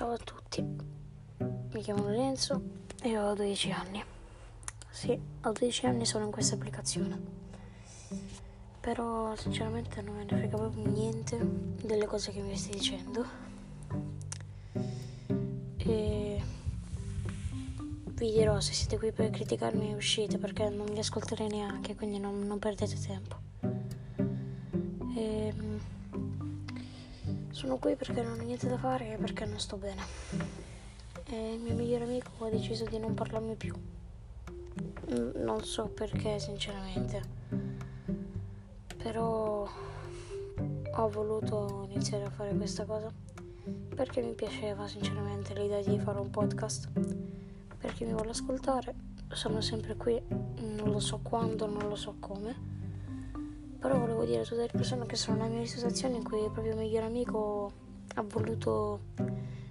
Ciao a tutti, mi chiamo Lorenzo e ho 12 anni. Sì, ho 12 anni sono in questa applicazione. Però sinceramente non me ne frega proprio niente delle cose che mi stai dicendo. E vi dirò se siete qui per criticarmi uscite perché non vi ascolterei neanche, quindi non, non perdete tempo. E, sono qui perché non ho niente da fare e perché non sto bene. E il mio migliore amico ha deciso di non parlarmi più. Non so perché, sinceramente. Però ho voluto iniziare a fare questa cosa perché mi piaceva sinceramente l'idea di fare un podcast. Perché mi vuole ascoltare, sono sempre qui, non lo so quando, non lo so come però volevo dire a tutte le persone che sono nella mia situazione in cui il proprio migliore amico ha voluto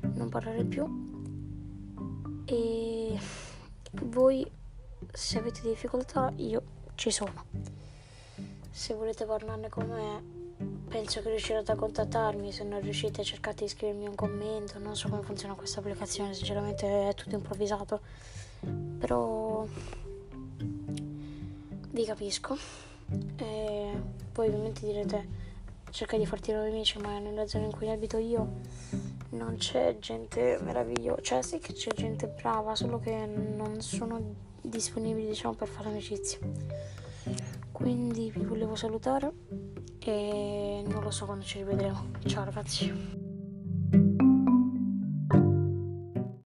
non parlare più. E voi, se avete difficoltà, io ci sono. Se volete parlarne con me, penso che riuscirete a contattarmi. Se non riuscite, cercate di scrivermi un commento. Non so come funziona questa applicazione, sinceramente è tutto improvvisato. Però vi capisco. E poi ovviamente direte cerca di farti nuovi amici, ma nella zona in cui abito io non c'è gente meravigliosa, cioè sì che c'è gente brava, solo che non sono disponibili diciamo per fare amicizia. Quindi vi volevo salutare e non lo so quando ci rivedremo. Ciao ragazzi.